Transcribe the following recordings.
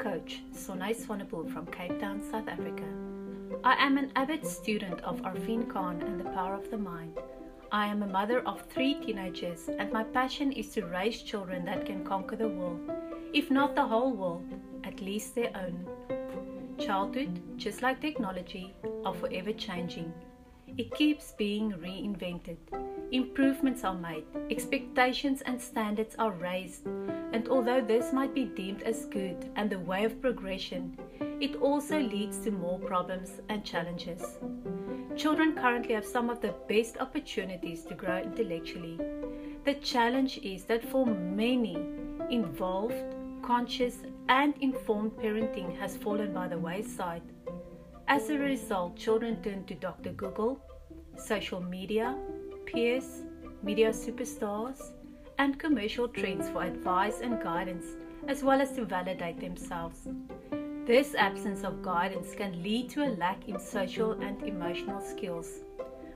coach, Sonai Swanepoel from Cape Town, South Africa. I am an avid student of Arvin Khan and the power of the mind. I am a mother of three teenagers, and my passion is to raise children that can conquer the world, if not the whole world, at least their own. Childhood, just like technology, are forever changing. It keeps being reinvented. Improvements are made, expectations and standards are raised, and although this might be deemed as good and the way of progression, it also leads to more problems and challenges. Children currently have some of the best opportunities to grow intellectually. The challenge is that for many, involved, conscious, and informed parenting has fallen by the wayside. As a result, children turn to Dr. Google, social media, peers, media superstars, and commercial trends for advice and guidance, as well as to validate themselves. This absence of guidance can lead to a lack in social and emotional skills,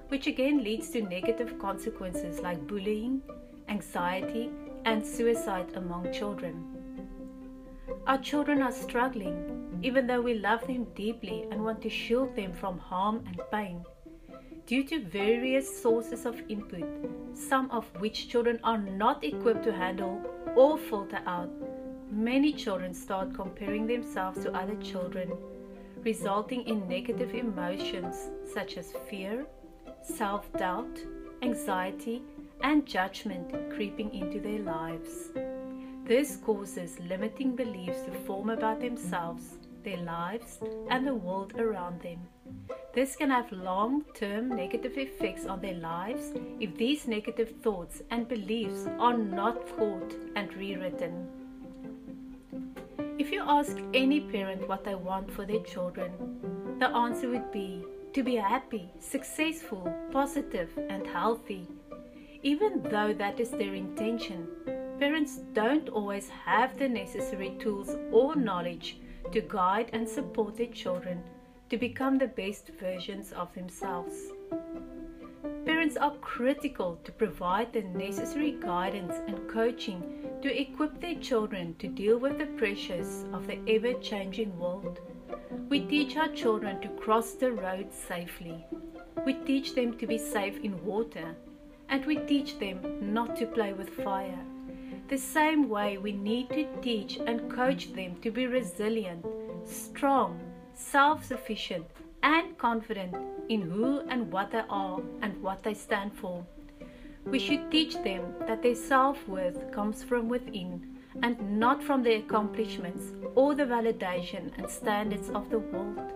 which again leads to negative consequences like bullying, anxiety, and suicide among children. Our children are struggling, even though we love them deeply and want to shield them from harm and pain. Due to various sources of input, some of which children are not equipped to handle or filter out, many children start comparing themselves to other children, resulting in negative emotions such as fear, self doubt, anxiety, and judgment creeping into their lives. This causes limiting beliefs to form about themselves, their lives, and the world around them. This can have long term negative effects on their lives if these negative thoughts and beliefs are not thought and rewritten. If you ask any parent what they want for their children, the answer would be to be happy, successful, positive, and healthy. Even though that is their intention, Parents don't always have the necessary tools or knowledge to guide and support their children to become the best versions of themselves. Parents are critical to provide the necessary guidance and coaching to equip their children to deal with the pressures of the ever changing world. We teach our children to cross the road safely. We teach them to be safe in water. And we teach them not to play with fire the same way, we need to teach and coach them to be resilient, strong, self sufficient, and confident in who and what they are and what they stand for. We should teach them that their self worth comes from within and not from their accomplishments or the validation and standards of the world.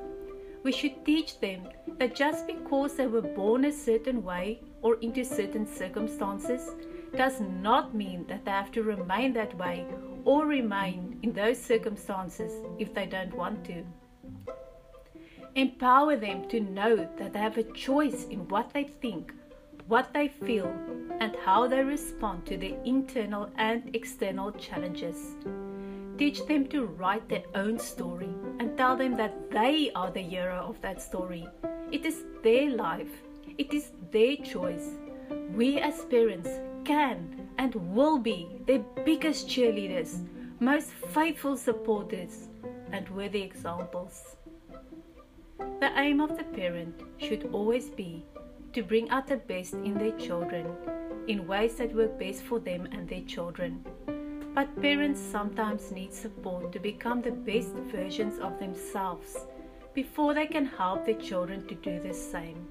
We should teach them that just because they were born a certain way or into certain circumstances, does not mean that they have to remain that way or remain in those circumstances if they don't want to. Empower them to know that they have a choice in what they think, what they feel, and how they respond to their internal and external challenges. Teach them to write their own story and tell them that they are the hero of that story. It is their life, it is their choice. We as parents can and will be their biggest cheerleaders, most faithful supporters, and worthy examples. The aim of the parent should always be to bring out the best in their children in ways that work best for them and their children. But parents sometimes need support to become the best versions of themselves before they can help their children to do the same.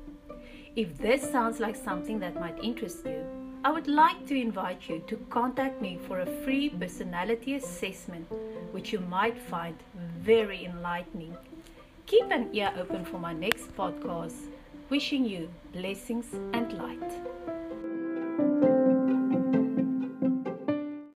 If this sounds like something that might interest you, I would like to invite you to contact me for a free personality assessment, which you might find very enlightening. Keep an ear open for my next podcast. Wishing you blessings and light.